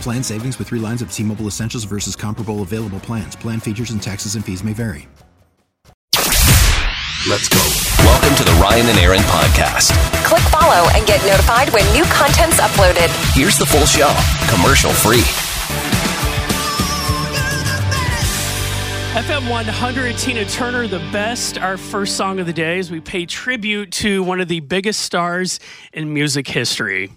Plan savings with three lines of T Mobile Essentials versus comparable available plans. Plan features and taxes and fees may vary. Let's go. Welcome to the Ryan and Erin podcast. Click follow and get notified when new content's uploaded. Here's the full show, commercial free. FM 100, Tina Turner, the best. Our first song of the day as we pay tribute to one of the biggest stars in music history.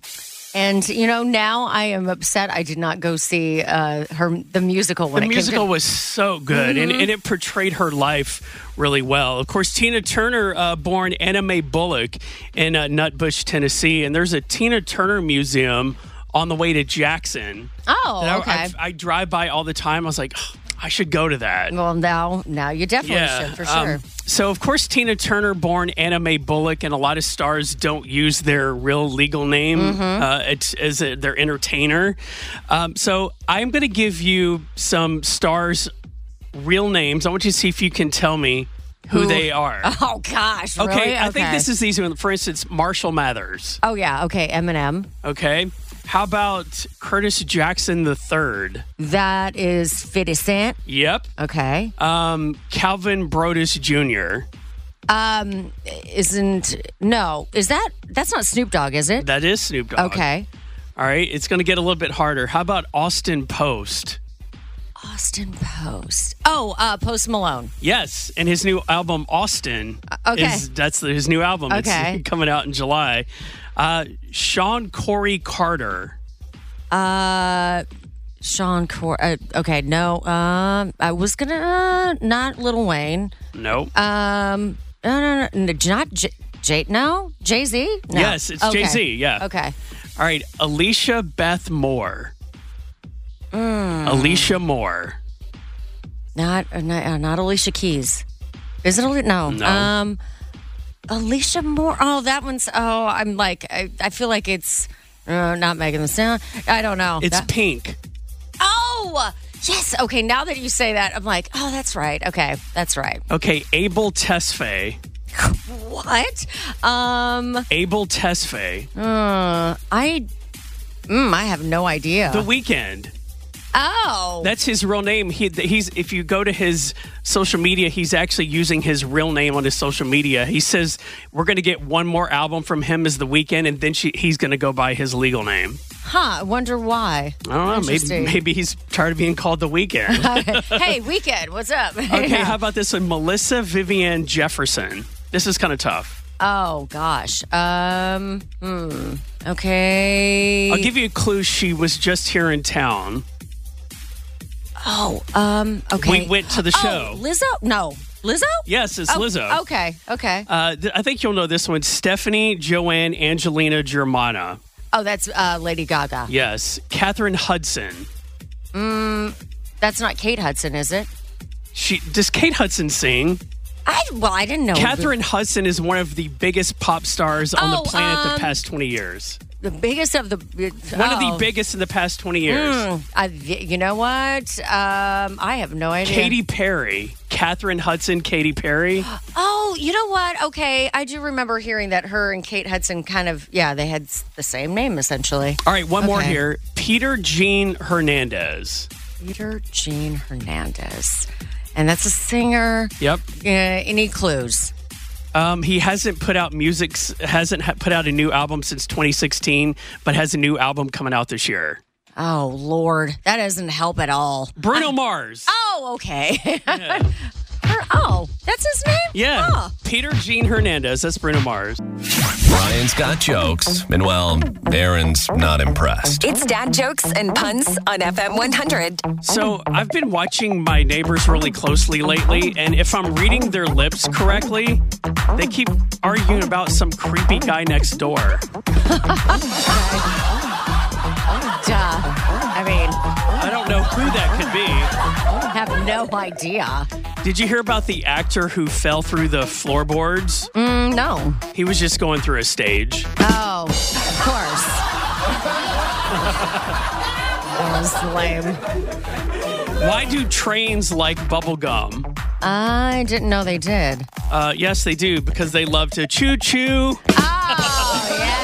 And you know, now I am upset. I did not go see uh, her the musical. When the it musical to- was so good and, and it portrayed her life really well. Of course, Tina Turner, uh, born Anna Mae Bullock in uh, Nutbush, Tennessee, and there's a Tina Turner museum on the way to Jackson. Oh, that I- okay. I, I drive by all the time. I was like, "Oh, I should go to that. well, now now you definitely should for um, sure. so, of course, Tina Turner, born Anna Mae Bullock, and a lot of stars don't use their real legal name Mm-hmm. uh, it's, as a, their entertainer. Um, so, I'm going to give you some stars' real names. I want you to see if you can tell me who, Who- they are. oh gosh, Okay, really? I think this is easy one. For instance, Marshall Mathers. Oh yeah, okay. Eminem. Okay. How about Curtis Jackson the third? That is Fifty Cent. Yep. Okay. Um, Calvin Broadus Jr. Um, isn't no? Is that that's not Snoop Dogg? Is it? That is Snoop Dogg. Okay. All right, it's going to get a little bit harder. How about Austin Post? Austin Post. Oh, uh, Post Malone. Yes, and his new album Austin. okay. is, that's his new album. Okay. it's coming out in July. Uh, Sean Corey Carter. Uh, Sean Cor. Uh, okay, no. Um, I was gonna uh, not Lil Wayne. Nope. Um, no, no, no, no not J. J no, Jay Z. No. Yes, it's Okay. Jay-Z, yeah. Okay. All right, Alicia Beth Moore. Hmm. Alicia Moore. Not uh, not, uh, not Alicia Keys. Is it? No. No. Um, Alicia Moore. Oh, that one's. Oh, I'm like. I, I feel like it's uh, not Megan Thee Stallion. I don't know. It's That- Pink. oh, yes. Okay. Now that you say that, I'm like, oh, that's right. Okay, that's right. Okay, Abel Tesfaye. What? Um. Abel Tesfaye. Uh, I. Mm, I have no idea. The Weeknd. Oh. That's his real name. He, he's if you go to his social media, he's actually using his real name on his social media. He says we're going to get one more album from him as the Weeknd, and then she, he's going to go by his legal name. huh. I wonder why. I don't know. Maybe maybe he's tired of being called the Weeknd. hey, weekend. What's up? Okay, Yeah. how about this one? Melissa Vivian Jefferson. This is kind of tough. Oh gosh. Um. Hmm. Okay. I'll give you a clue. She was just here in town. Oh. Um. Okay. We went to the show. Oh, Lizzo? No. Lizzo? Yes, it's Oh, Lizzo. Okay. Okay. Uh, th- I think you'll know this one. Stephanie Joanne Angelina Germana. oh, that's uh, Lady Gaga. Yes. Katheryn Hudson. That's not Kate Hudson, is it? She does Kate Hudson sing? I well, I didn't know. Katheryn Hudson is one of the biggest pop stars on Oh, the planet um, the past 20 years. The, biggest of the One of oh. the biggest in the past 20 years. Mm, I, you know what? Um, I have no idea. Katy Perry. Katheryn Hudson, Katy Perry. Oh, you know what? Okay, I do remember hearing that her and Kate Hudson kind of yeah, they had the same name essentially. All right, one more here. Peter Gene Hernandez. Peter Gene Hernandez, and that's a singer. Yep. Uh, any clues? Um, he hasn't put out music, hasn't ha- put out a new album since 2016, but has a new album coming out this year. Oh Lord, that doesn't help at all. Bruno Mars. Oh, okay. Or- oh, that's his name. Yeah. Oh. Peter Gene Hernandez. That's Bruno Mars. Ryan's got jokes, and well, Erin's not impressed. It's dad jokes and puns on FM 100. So I've been watching my neighbors really closely lately, and if I'm reading their lips correctly, they keep arguing about some creepy guy next door. Duh. Know who that could be. I have no idea. Did you hear about the actor who fell through the floorboards? Mm, no. He was just going through a stage. Oh, of course. that was lame. Why do trains like bubble gum? I didn't know they did. Uh, yes, they do because they love to choo choo. Oh, yeah.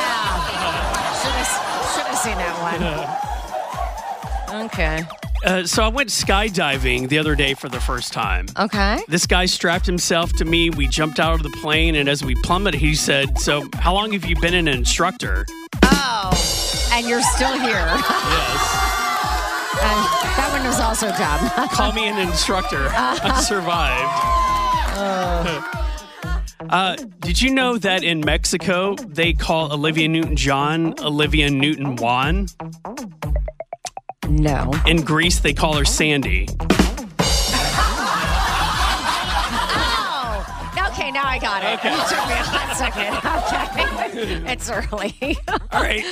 Okay. Uh, so I went skydiving the other day for the first time. Okay. This guy strapped himself to me. We jumped out of the plane, and as we plummeted, he said, "So, how long have you been an instructor?" Oh, and you're still here. Yes. And that one was also dumb. Call me an instructor. I survived. Uh, did you know that in Mexico they call Olivia Newton-John Olivia Newton-Juan? No. In Greece they call her Sandy. Oh, okay. Now I got it. Okay. It took me a hot second. Okay. it's early. All right,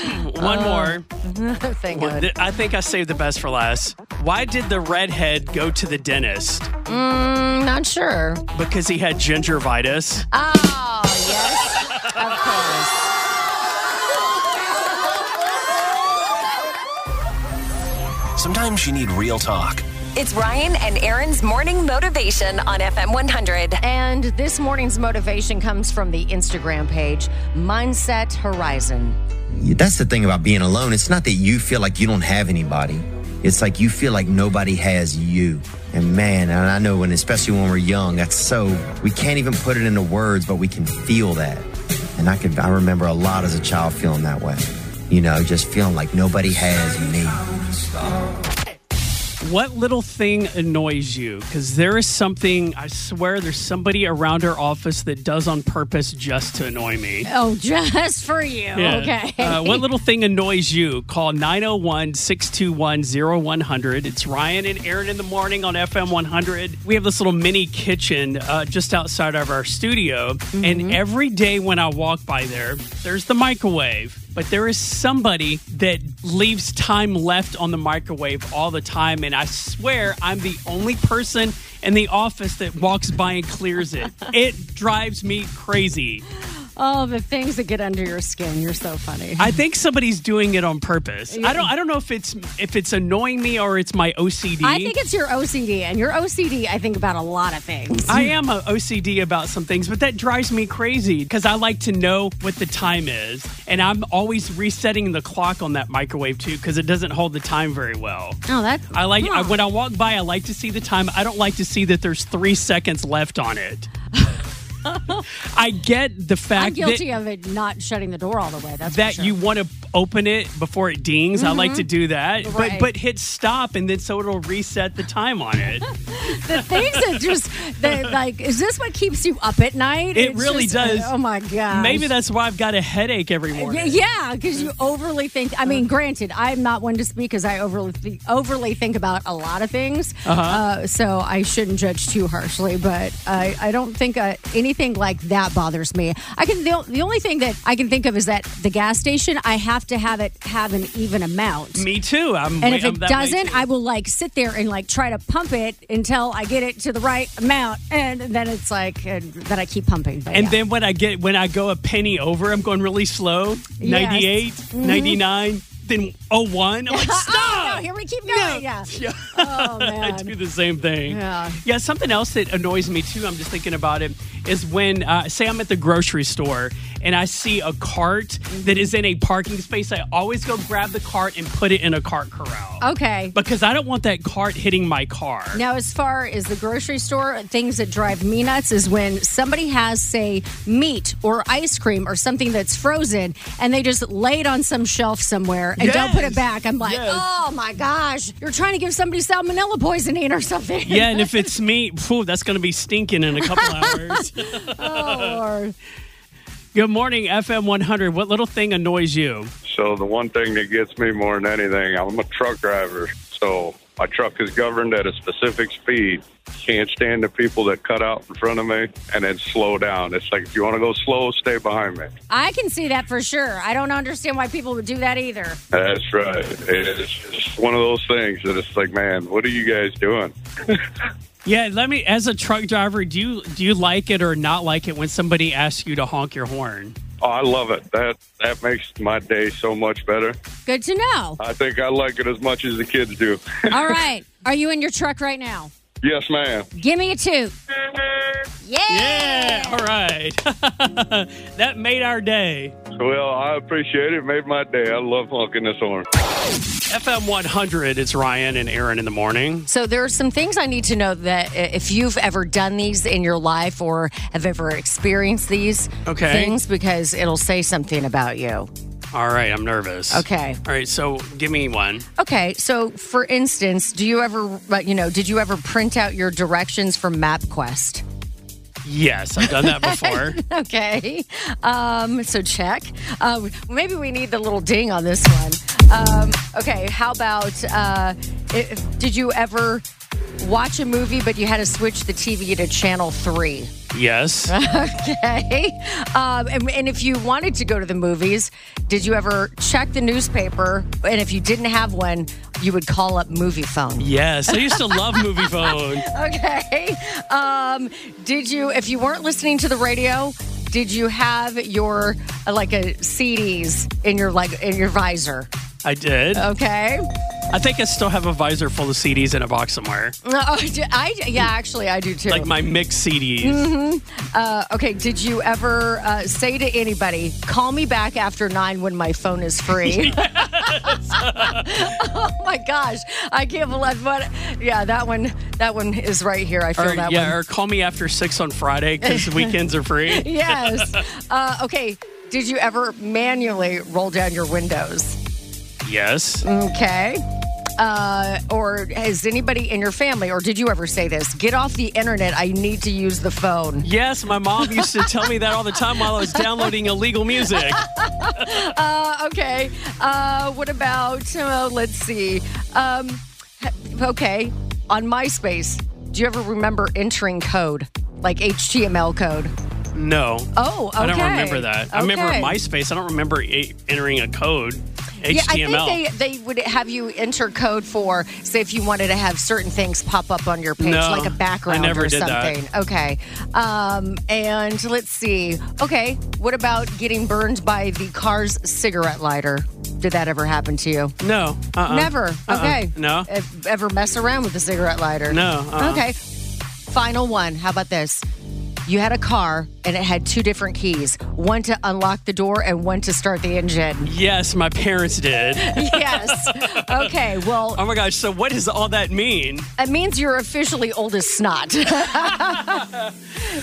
one more. Thank God. I think I saved the best for last. Why did the redhead go to the dentist? Mm, not sure. Because he had gingivitis. Oh, yes. Of course. Sometimes you need real talk. It's Ryan and Erin's morning motivation on FM 100. And this morning's motivation comes from the Instagram page, Mindset Horizon. That's the thing about being alone. It's not that you feel like you don't have anybody. It's like you feel like nobody has you. And man, and I know when, especially when we're young, that's so, we can't even put it into words, but we can feel that. And I can, I remember a lot as a child feeling that way. You know, just feeling like nobody has me. What little thing annoys you? Because there is something, I swear, there's somebody around our office that does on purpose just to annoy me. Oh, just for you. Yeah. Okay. Uh, what little thing annoys you? Call 901 621 0100. It's Ryan and Erin in the morning on FM 100. We have this little mini kitchen uh, just outside of our studio. And every day when I walk by there, there's the microwave. But there is somebody that leaves time left on the microwave all the time. And I swear I'm the only person in the office that walks by and clears it. it drives me crazy. Oh, the things that get under your skin. You're so funny. I think somebody's doing it on purpose. I don't. I don't know if it's if it's annoying me or it's my OCD. I think it's your OCD, and your OCD, I think about a lot of things. I am a OCD about some things, but that drives me crazy because I like to know what the time is, and I'm always resetting the clock on that microwave too because it doesn't hold the time very well. Oh, that I like I, when I walk by, I like to see the time. I don't like to see that there's three seconds left on it. I get the fact I'm guilty that, of it not shutting the door all the way. That's that sure. you want to open it before it dings. I like to do that, Mm-hmm. Right. but but hit stop and then so it'll reset the time on it. the things that just that, like is this what keeps you up at night? It It's really just- does. Oh my god. Maybe that's why I've got a headache every morning. Yeah, because you overly think. I mean, granted, I'm not one to speak because I overly th- overly think about a lot of things. uh so I shouldn't judge too harshly. But I, I don't think uh, anything like that bothers me. I can the, the only thing that I can think of is that the gas station. I have to have it have an even amount. Me too. I'm. And if I'm it doesn't. I will like sit there and like try to pump it until I get it to the right amount, and then it's like uh, that I keep pumping. But And yeah. then when I get when I go a penny over, I'm going really slow. Yes. 98, 99, then 01. I'm like, oh stop. no, here we keep going. Yeah. Yeah. Oh I do the same thing. Yeah. Yeah, something else that annoys me too, I'm just thinking about it, is when, uh, say, I'm at the grocery store and I see a cart that is in a parking space, I always go grab the cart and put it in a cart corral. Okay. Because I don't want that cart hitting my car. Now, as far as the grocery store, things that drive me nuts is when somebody has, say, meat or ice cream or something that's frozen and they just lay it on some shelf somewhere and don't put it back. I'm like, Yes. oh my gosh, you're trying to give somebody salmonella poisoning or something. Yeah, and if it's meat, phew, that's going to be stinking in a couple hours. oh, Lord. Good morning, FM 100. What little thing annoys you? So the one thing that gets me more than anything, I'm a truck driver. So my truck is governed at a specific speed. Can't stand the people that cut out in front of me and then slow down. It's like if you want to go slow, stay behind me. I can see that for sure. I don't understand why people would do that either. That's right. It's just one of those things that it's like, man, what are you guys doing? Yeah, let me. As a truck driver, do you do you like it or not like it when somebody asks you to honk your horn? Oh, I love it. That that makes my day so much better. Good to know. I think I like it as much as the kids do. All right. Are you in your truck right now? Yes, ma'am. Give me a two. Yeah. Yeah, all right. that made our day. Well, I appreciate it. Made my day. I love honking this horn. FM 100. It's Ryan and Erin in the morning. So there are some things I need to know that uh, if you've ever done these in your life or have ever experienced these Okay. things because it'll say something about you. All right, I'm nervous. Okay. All right, so give me one. Okay, so for instance, do you ever, uh, you know, did you ever print out your directions from MapQuest? Yes, I've done that before. Okay, um, so check. Um, maybe we need the little ding on this one. Um, okay, how about uh, if, did you ever watch a movie but you had to switch the TV to channel three? yes. Okay. Um, and, and if you wanted to go to the movies, did you ever check the newspaper? And if you didn't have one, you would call up Moviefone. Yes, I used to love Moviefone. Okay. Um, did you, if you weren't listening to the radio, did you have your like a CDs in your like in your visor? I did. Okay. I think I still have a visor full of CDs in a box somewhere. Uh, I yeah, actually I do too. Like my mixed CDs. Mm-hmm. Uh, okay, did you ever uh, say to anybody, "Call me back after nine when my phone is free"? oh my gosh, I can't believe what. Yeah, that one. That one is right here. I feel Or, that yeah, one. Yeah, or call me after six on Friday because weekends are free. yes. Uh, okay. Did you ever manually roll down your windows? Yes. Okay. Uh, or has anybody in your family, or did you ever say this? Get off the internet. I need to use the phone. Yes, my mom used to tell me that all the time while I was downloading illegal music. Uh, okay. Uh, what about, uh, let's see. Um, okay. On MySpace, do you ever remember entering code, like HTML code? No. Oh, okay. I don't remember that. I remember MySpace. I don't remember entering a code. Yeah, I think they, they would have you enter code for, say, if you wanted to have certain things pop up on your page, No, like a background I never or did that. something. Okay. Um, and let's see. Okay. What about getting burned by the car's cigarette lighter? Did that ever happen to you? no. Uh-uh. Never. Uh-uh. Okay. No. Ever mess around with the cigarette lighter? No, uh-uh. Okay. Final one. How about this? You had a car and it had two different keys one to unlock the door and one to start the engine. Yes, my parents did. yes. Okay. Well, Oh my gosh, so what does all that mean? it means you're officially old as snot.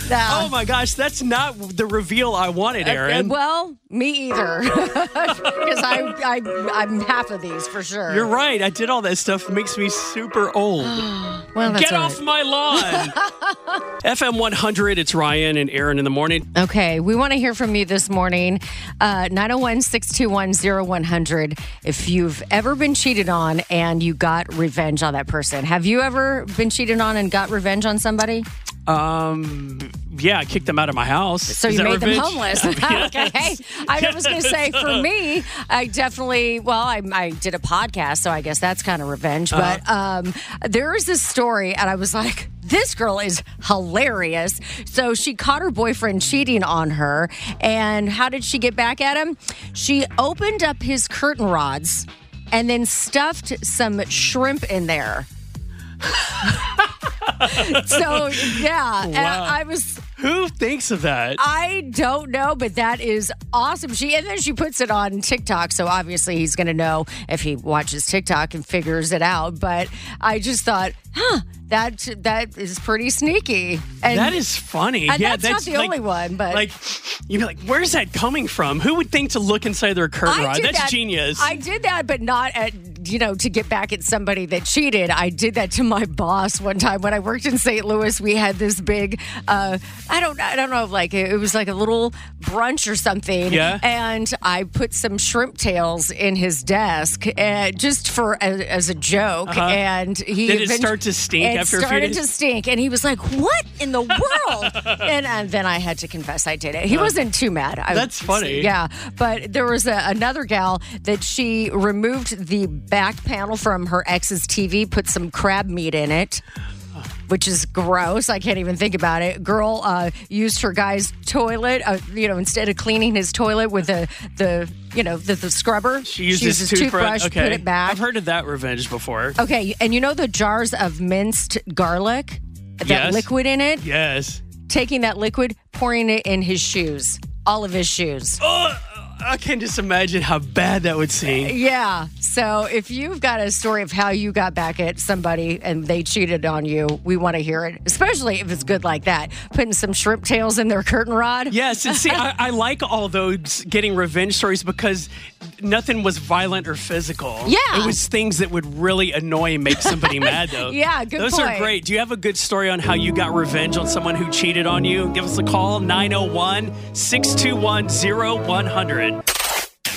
Oh my gosh, that's not the reveal I wanted, uh, Erin. well, me either. Because I, I, I'm half of these for sure. You're right. I did all that stuff. It makes me super old. well, that's Get all off my lawn. FM 100, it's Ryan and Erin in the morning. Okay, we want to hear from you this morning. Uh, 901 621 0100. If you've ever been cheated on and you got revenge on that person, have you ever been cheated on and got revenge on somebody? Um, yeah, I kicked them out of my house. So Is you made them revenge? homeless. Yes. okay. I was going to say, for me, I definitely, well, I, I did a podcast, so I guess that's kind of revenge. But um, there is this story, and I was like, this girl is hilarious. So she caught her boyfriend cheating on her. And how did she get back at him? She opened up his curtain rods and then stuffed some shrimp in there. so yeah, Wow. I was Who thinks of that? I don't know, but that is awesome. She and then she puts it on TikTok, so obviously he's going to know if he watches TikTok and figures it out. But I just thought, huh, that that is pretty sneaky. And that is funny. and yeah, that's, not the like- only one, but Like, you'd be like, where's that coming from? Who would think to look inside their curtain rod? That's that- genius. I did that, but not at you know to get back at somebody that cheated. I did that to my boss one time when I worked in St. Louis. We had this big, uh, I don't, I don't know, like it was like a little brunch or something. Yeah. And I put some shrimp tails in his desk, uh, just for as, as a joke. Uh-huh. And he Did it start to stink after a few started days? to stink, and he was like, "What in the world?" and, and then I had to confess I did it. He wasn't too mad. I, That's funny. Yeah, but there was a, another gal that she removed the back panel from her ex's TV, put some crab meat in it. Which is gross. I can't even think about it. Girl uh, used her guy's toilet, uh, you know, instead of cleaning his toilet with the the you know the, the scrubber. she used used his toothbrush. Okay. put it back. I've heard of that revenge before. Okay, and you know the jars of minced garlic, that Yes. liquid in it. Yes. Taking that liquid, pouring it in his shoes, all of his shoes. Oh, I can just imagine how bad that would seem. Yeah. So if you've got a story of how you got back at somebody and they cheated on you, we want to hear it, especially if it's good like that. Putting some shrimp tails in their curtain rod. Yes, and see, I, I like all those getting revenge stories because nothing was violent or physical. Yeah. it was things that would really annoy and make somebody mad. Though. Yeah, good Those are great. Do you have a good story on how you got revenge on someone who cheated on you? Give us a call 901 621 0100.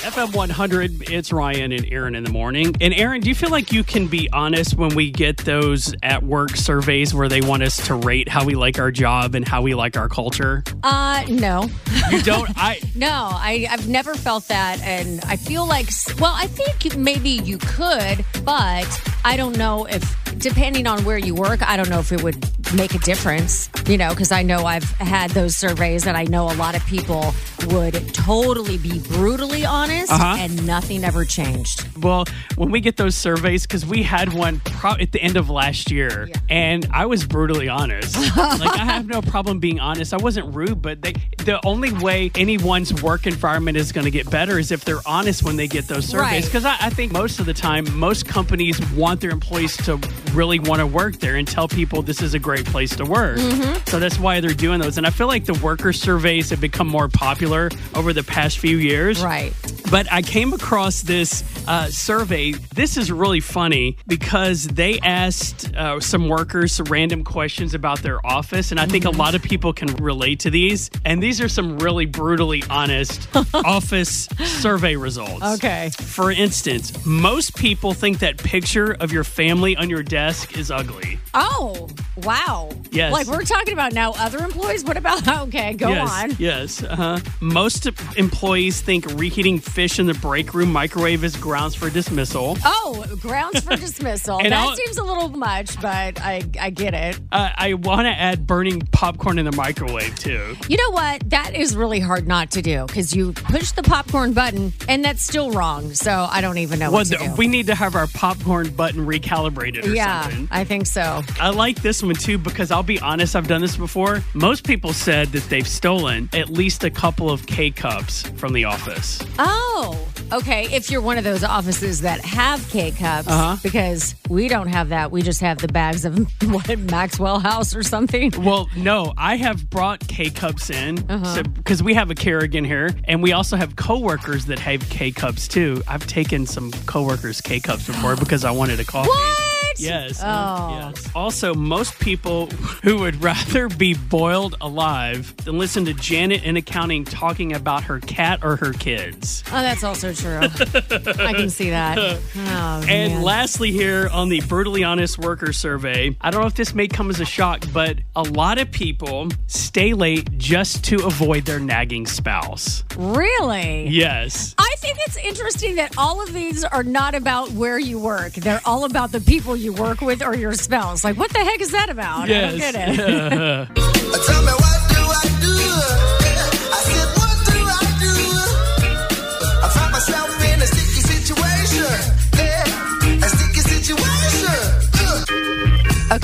FM 100, it's Ryan and Erin in the morning. And Erin, do you feel like you can be honest when we get those at work surveys where they want us to rate how we like our job and how we like our culture? Uh, no. You don't? I. No, I, I've never felt that. And I feel like, well, I think maybe you could, but I don't know if, depending on where you work, I don't know if it would make a difference, you know, because I know I've had those surveys and I know a lot of people would totally be brutally honest Uh-huh. and nothing ever changed. Well, when we get those surveys, because we had one pro- at the end of last year, and I was brutally honest. like I have no problem being honest. I wasn't rude, but they, the only way anyone's work environment is going to get better is if they're honest when they get those surveys. Right. Because I, I think most of the time, most companies want their employees to really want to work there and tell people this is a great place to work. Mm-hmm. So that's why they're doing those. And I feel like the worker surveys have become more popular over the past few years. Right. But I came across this uh, survey. This is really funny because they asked uh, some workers some random questions about their office. And I think a lot of people can relate to these. And these are some really brutally honest office survey results. Okay. For instance, most people think that picture of your family on your desk is ugly. Oh, wow. Yes. Like we're talking about now other employees. What about, okay, go yes, on. Yes. Uh-huh. Most employees think reheating fish in the break room microwave is grounds for dismissal. Oh, grounds for dismissal. that I'll- seems a little much, but I, I get it. Uh, I want to add burning popcorn in the microwave too. You know what? That is really hard not to do because you push the popcorn button and that's still wrong. So I don't even know Well, what to do. we need to have our popcorn button recalibrated or yeah, something. I think so. I like this one too because I'll be honest, I've done this before. Most people said that they've stolen at least a couple of K cups from the office. Oh, okay. If you're one of those offices that have K cups, Uh-huh. because we don't have that. We just have the bags of what Maxwell House or something. Well, no, I have brought K cups in Uh-huh. because we have a Kerrigan here, and we also have coworkers that have K cups too. I've taken some coworkers K cups before because I wanted a coffee. What? Yes. Oh. yes. Also, most people who would rather be boiled alive than listen to Janet in accounting talking about her cat or her kids. Oh, that's also true. I can see that. Oh, And man. lastly, here on the Brutally Honest Worker Survey, I don't know if this may come as a shock, but a lot of people stay late just to avoid their nagging spouse. really? Yes. I think it's interesting that all of these are not about where you work. They're all about the people you work with or your spouse. Like, what the heck is that about? I don't get it. Tell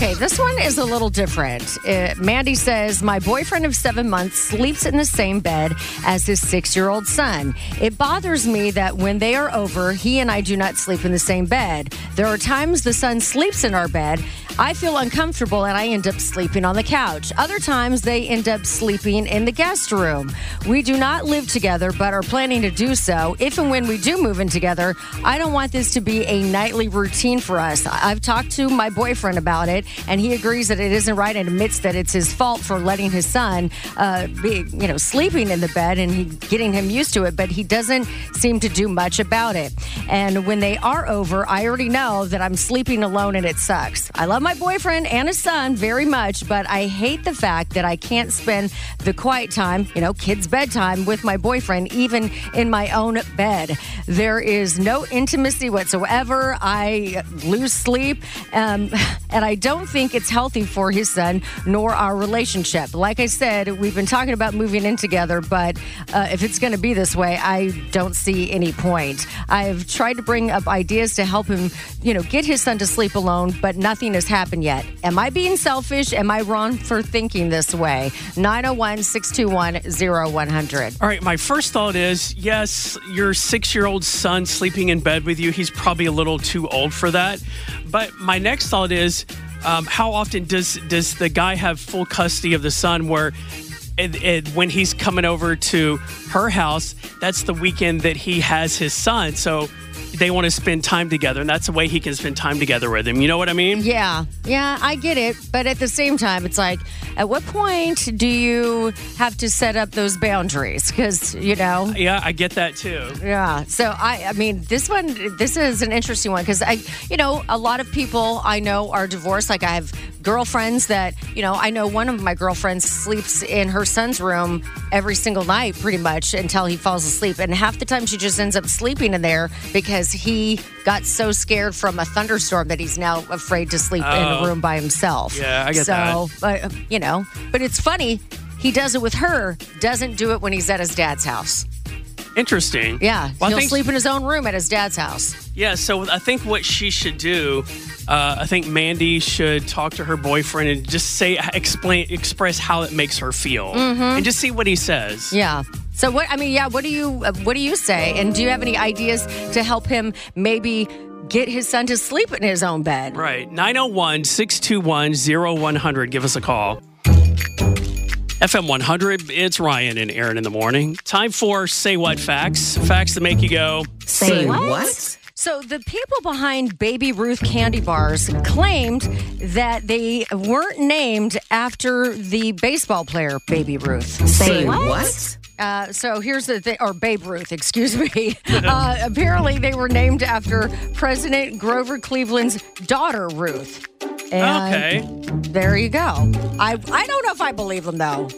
Okay, this one is a little different. Uh, Mandy says, My boyfriend of seven months sleeps in the same bed as his six year old son. It bothers me that when they are over, he and I do not sleep in the same bed. There are times the son sleeps in our bed. I feel uncomfortable and I end up sleeping on the couch. Other times they end up sleeping in the guest room. We do not live together, but are planning to do so. If and when we do move in together, I don't want this to be a nightly routine for us. I've talked to my boyfriend about it, and he agrees that it isn't right and admits that it's his fault for letting his son uh, be, you know, sleeping in the bed and he, getting him used to it. But he doesn't seem to do much about it. And when they are over, I already know that I'm sleeping alone and it sucks. I love my boyfriend and his son very much, but I hate the fact that I can't spend the quiet time, you know, kids' bedtime with my boyfriend, even in my own bed. There is no intimacy whatsoever. I lose sleep, um, and I don't think it's healthy for his son nor our relationship. Like I said, we've been talking about moving in together, but uh, if it's going to be this way, I don't see any point. I've tried to bring up ideas to help him, you know, get his son to sleep alone, but nothing has happened yet. Am I being selfish? Am I wrong for thinking this way? 901 621 0100. All right, my first thought is yes, your six year old son sleeping in bed with you, he's probably a little too old for that. But my next thought is um, how often does, does the guy have full custody of the son where it, it, when he's coming over to her house, that's the weekend that he has his son. So they want to spend time together, and that's the way he can spend time together with him. You know what I mean? Yeah, yeah, I get it. But at the same time, it's like, at what point do you have to set up those boundaries? Because, you know, Yeah, I get that too. Yeah. So I, I mean, this one, this is an interesting one because I, you know, a lot of people I know are divorced. Like I have girlfriends that, you know, I know one of my girlfriends sleeps in her son's room every single night, pretty much until he falls asleep, and half the time she just ends up sleeping in there because he got so scared from a thunderstorm that he's now afraid to sleep in Oh. a room by himself. Yeah, I get so, that. but uh, you know, but it's funny. He does it with her, doesn't do it when he's at his dad's house. Interesting. Yeah, Well, he'll think- sleep in his own room at his dad's house. Yeah, so I think what she should do, uh, I think Mandy should talk to her boyfriend and just say, explain, express how it makes her feel, and just see what he says. Mm-hmm. Yeah. So what? I mean, yeah. What do you uh, What do you say? And do you have any ideas to help him maybe get his son to sleep in his own bed? Right. 901 621 0100. Give us a call. FM 100, it's Ryan and Erin in the morning. Time for Say What Facts. Facts that make you go, Say what? So the people behind Baby Ruth candy bars claimed that they weren't named after the baseball player Baby Ruth. Say what? Uh, so here's the thing, or Babe Ruth, excuse me. uh, apparently, they were named after President Grover Cleveland's daughter, Ruth. And okay. there you go. I I don't know if I believe them though.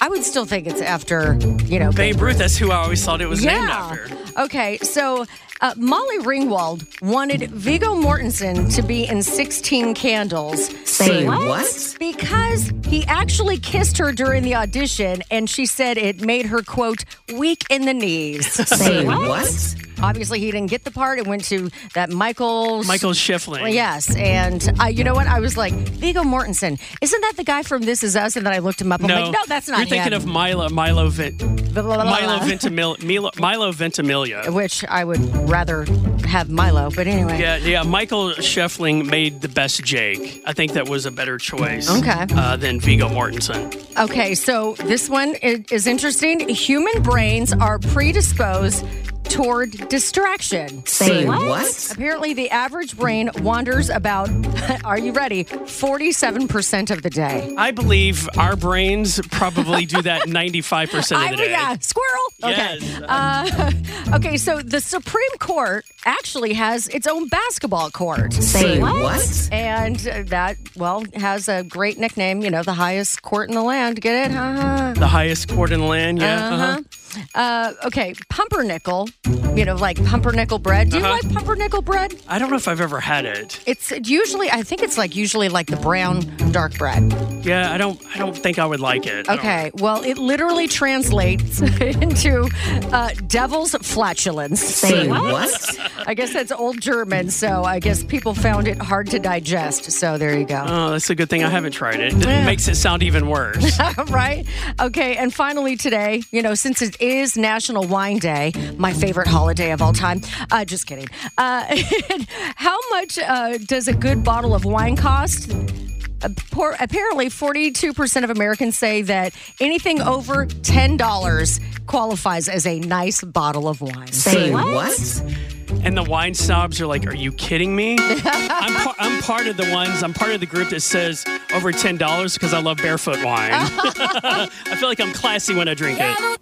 I would still think it's after you know Babe Ruth, that's who I always thought it was named after. Okay, so uh, Molly Ringwald wanted Viggo Mortensen to be in 16 Candles. Say what? Because he actually kissed her during the audition, and she said it made her, quote, weak in the knees. Say what? Obviously, he didn't get the part. It went to that Michael. Michael Schoeffling. Yes, and uh, you know what? I was like, Viggo Mortensen. Isn't that the guy from This Is Us? And then I looked him up. I'm No, like, no, that's not You're thinking him. of Milo, Milo, blah, Milo. Ventimiglia, Milo, Milo Ventimiglia. Which I would rather have Milo, but anyway. Yeah, yeah. Michael Schoeffling made the best Jake. I think that was a better choice. Okay. Uh, than Viggo Mortensen. Okay, so this one is interesting. Human brains are predisposed toward distraction. Say what? Apparently, the average brain wanders about, are you ready, 47% of the day. I believe our brains probably do that 95% of the day. I, yeah, squirrel. Okay. Yes. Uh, okay, so the Supreme Court actually has its own basketball court. Say what? And uh, that, well, has a great nickname, you know, the highest court in the land. Get it? Uh-huh. The highest court in the land, yeah. Uh-huh. Uh, okay, pumpernickel you know, like pumpernickel bread. Do you Uh-huh. like pumpernickel bread? I don't know if I've ever had it. It's usually, I think it's like usually like the brown dark bread. Yeah, I don't. I don't think I would like it. I don't- Okay, well, it literally translates into uh, devil's flatulence. Say what? I guess that's old German, so I guess people found it hard to digest. So there you go. Oh, that's a good thing I haven't tried it. It Yeah. makes it sound even worse. right? Okay, and finally today, you know, since it is National Wine Day, my favorite holiday of all time. Uh, just kidding. Uh, how much uh, does a good bottle of wine cost? Uh, Apparently, 42% of Americans say that anything over $10 qualifies as a nice bottle of wine. Say what? And the wine snobs are like, "Are you kidding me?" I'm, par- I'm part of the ones. I'm part of the group that says over ten dollars because I love barefoot wine. I feel like I'm classy when I drink it.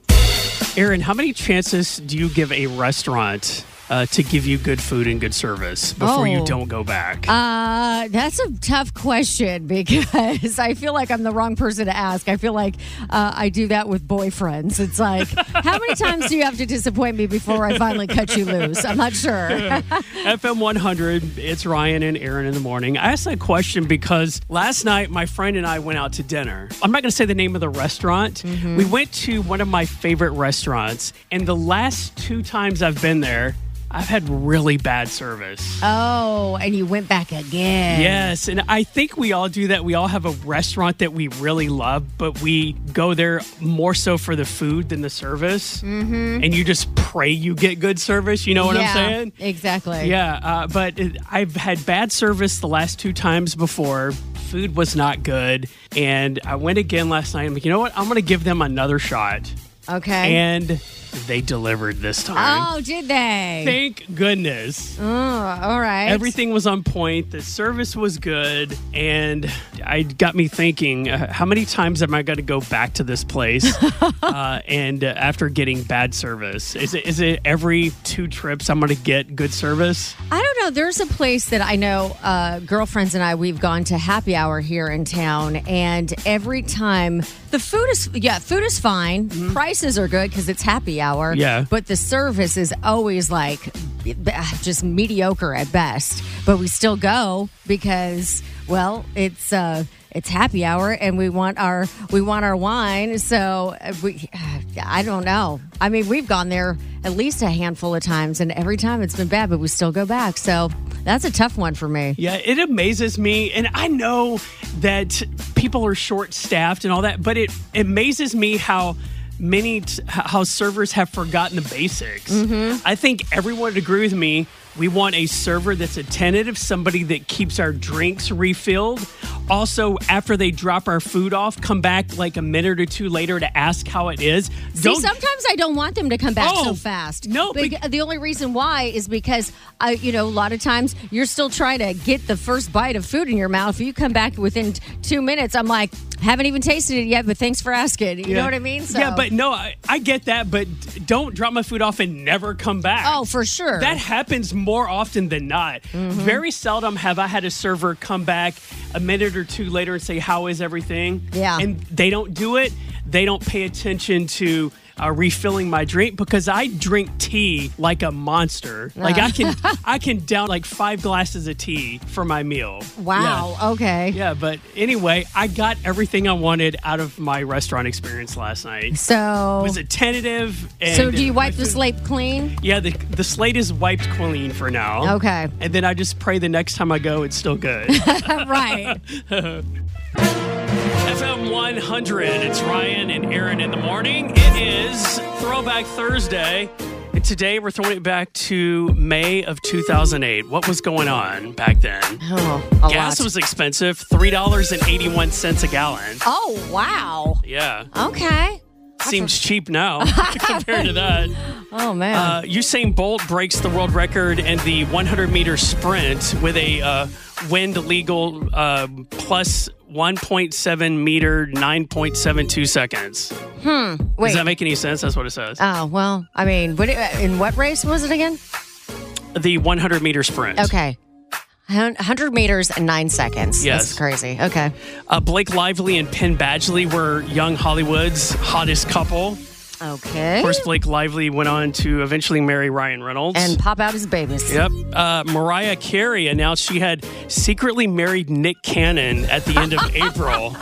Erin, how many chances do you give a restaurant uh, to give you good food and good service before you Oh. don't go back? Uh, that's a tough question because I feel like I'm the wrong person to ask. I feel like uh, I do that with boyfriends. It's like, how many times do you have to disappoint me before I finally cut you loose? I'm not sure. FM 100, it's Ryan and Erin in the morning. I asked that question because last night my friend and I went out to dinner. I'm not going to say the name of the restaurant. We went to one of my favorite restaurants, and the last two times I've been there, I've had really bad service. oh, and you went back again. Yes, and I think we all do that. We all have a restaurant that we really love, but we go there more so for the food than the service. Mm-hmm. And you just pray you get good service. You know what I'm saying? Exactly. Yeah, uh, but it, I've had bad service the last two times before. Food was not good, and I went again last night. I'm like, you know what? I'm going to give them another shot, Okay. and they delivered this time. oh, did they? Thank goodness. oh, all right. Everything was on point. The service was good, and I got me thinking: uh, how many times am I going to go back to this place? uh, and uh, after getting bad service, is it is it every two trips I'm going to get good service? I don't know. There's a place that I know uh, girlfriends and I, we've gone to happy hour here in town. And every time the food is, yeah, food is fine. Prices are good because it's happy hour. Yeah. But the service is always like just mediocre at best. But we still go because, well, it's, uh, it's happy hour and we want our we want our wine so uh, we i don't know i mean we've gone there at least a handful of times and every time it's been bad but we still go back so that's a tough one for me Yeah, it amazes me, and I know that people are short staffed and all that, but it amazes me how many t- how servers have forgotten the basics. Mm-hmm. I think everyone would agree with me. We want a server that's attentive, somebody that keeps our drinks refilled. Also, after they drop our food off, come back like a minute or two later to ask how it is. See, sometimes I don't want them to come back Oh, so fast. no, the only reason why is because I, you know, a lot of times you're still trying to get the first bite of food in your mouth. If you come back within two minutes, I'm like, haven't even tasted it yet, but thanks for asking. You know what I mean? So, Yeah, but no, I, I get that, but don't drop my food off and never come back. oh, for sure. That happens more often than not. Mm-hmm. Very seldom have I had a server come back a minute or two later and say, How is everything? Yeah. And they don't do it. They don't pay attention to uh, refilling my drink because I drink tea like a monster. Like I can, I can down like five glasses of tea for my meal. wow. Okay. Yeah. Yeah, but anyway, I got everything I wanted out of my restaurant experience last night. So, It was attentive. And so do you wipe the slate clean? Yeah, the, the slate is wiped clean for now. Okay. And then I just pray the next time I go, it's still good. right. FM 100, it's Ryan and Erin in the morning. It is Throwback Thursday. And today we're throwing it back to May of 2008. What was going on back then? Oh, Gas lot. was expensive, $3.81 a gallon. Oh, wow. Yeah. Okay. Seems cheap now compared to that. Oh, man. Uh, Usain Bolt breaks the world record in the 100 meter sprint with a uh, wind legal uh, plus 1.7 meter, 9.72 seconds. Hmm. Wait. Does that make any sense? That's what it says. Oh, well, I mean, what, in what race was it again? the 100 meter sprint. Okay. 100 meters and nine seconds. Yes. That's crazy. Okay. Uh, Blake Lively and Penn Badgley were young Hollywood's hottest couple. Okay. Of course, Blake Lively went on to eventually marry Ryan Reynolds. and pop out his babies. Yep. Uh, Mariah Carey announced she had secretly married Nick Cannon at the end of April.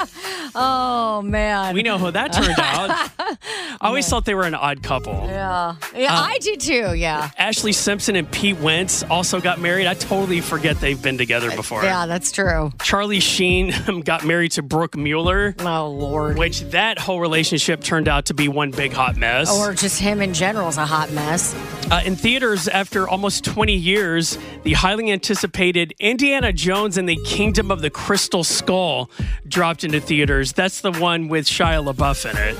Oh man. We know how that turned out. I always thought they were an odd couple. Yeah. Yeah, Uh, I did too. Yeah. Ashlee Simpson and Pete Wentz also got married. I totally forget they've been together before. Yeah, that's true. Charlie Sheen got married to Brooke Mueller. Oh Lord. Which that whole relationship turned out to be one big hot mess. Or just him in general is a hot mess. Uh, in theaters, after almost 20 years, the highly anticipated Indiana Jones and the Kingdom of the Crystal Skull dropped into theaters. That's the one with Shia LaBeouf in it.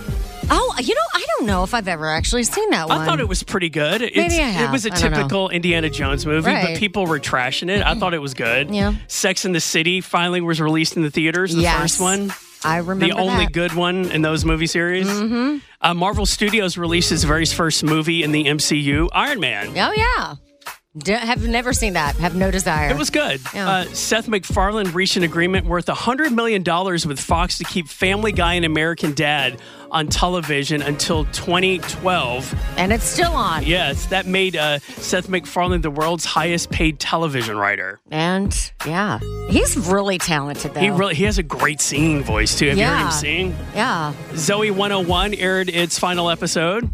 Oh, you know, I don't know if I've ever actually seen that one. I thought it was pretty good. It's, Maybe I have. It was a typical Indiana Jones movie, but people were trashing it. I thought it was good. Yeah. Sex in the City finally was released in the theaters, the Yes. first one. I remember the only that. good one in those movie series. Mm-hmm. Uh, Marvel Studios released its very first movie in the MCU, Iron Man. Oh yeah. D- have never seen that. Have no desire. It was good. Yeah. Uh, Seth MacFarlane reached an agreement worth $100 million with Fox to keep Family Guy and American Dad on television until 2012. and it's still on. Yes, that made uh, Seth MacFarlane the world's highest paid television writer. And yeah, he's really talented though. He really he has a great singing voice too. Have you heard him sing? Yeah. Zoey 101 aired its final episode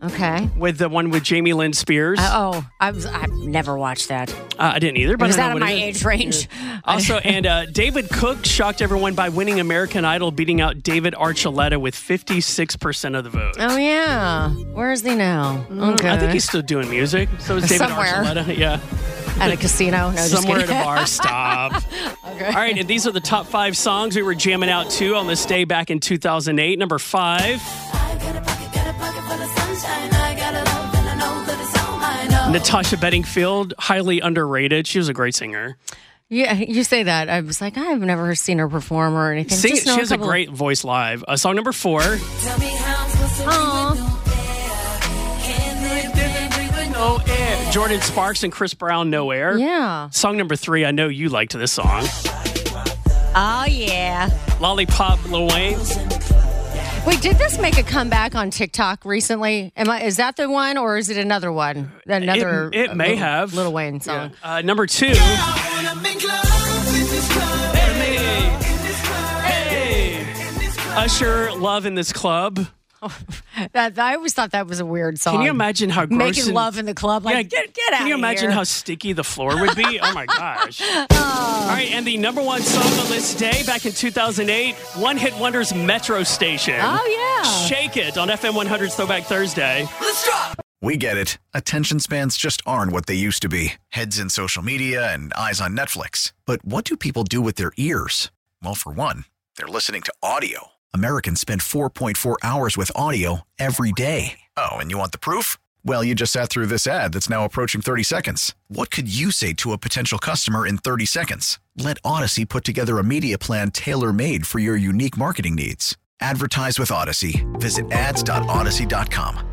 Okay. with the one with Jamie Lynn Spears. Uh, oh, I was. I've never watched that. Uh, I didn't either, but Is I know that my age range? Also, and uh, David Cook shocked everyone by winning American Idol, beating out David Archuleta with 56% of the vote. Oh yeah. Where is he now? Okay. I think he's still doing music. So is David Somewhere. Archuleta. Yeah. at a casino. No, Somewhere at a bar. Stop. Okay. All right, and these are the top five songs we were jamming out to on this day back in 2008. Number five, Natasha Bedingfield, highly underrated. She was a great singer. Yeah, you say that. I was like, I've never seen her perform or anything. Sing, Just know she has a couple- great voice live. Uh, song number four. Aw. No air. Jordin Sparks and Chris Brown, No Air. Yeah. Song number three, I know you liked this song. Oh yeah. Lollipop, Lil Wayne. Wait, did this make a comeback on TikTok recently? Am I? Is that the one, or is it another one? Another? it, it may Little- have. Little Wayne song. Uh, number two. Usher, Love in This Club. That I always thought that was a weird song. Can you imagine how gross making and- love in the club? Like, Yeah, get get out. Can you imagine here. how sticky the floor would be? oh my gosh. All right, and the number one song on this day back in 2008, One Hit Wonder's Metro Station. Oh yeah. Shake It on FM 100's Throwback Thursday. Let's drop. We get it. Attention spans just aren't what they used to be heads in social media and eyes on Netflix. But what do people do with their ears? Well, for one, they're listening to audio. Americans spend 4.4 hours with audio every day. Oh, and you want the proof? Well, you just sat through this ad that's now approaching 30 seconds. What could you say to a potential customer in 30 seconds? Let Audacy put together a media plan tailor made for your unique marketing needs. Advertise with Audacy. Visit ads.audacy.com.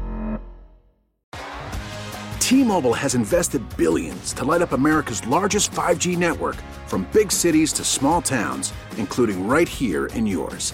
T-Mobile has invested billions to light up America's largest 5G network from big cities to small towns, including right here in yours.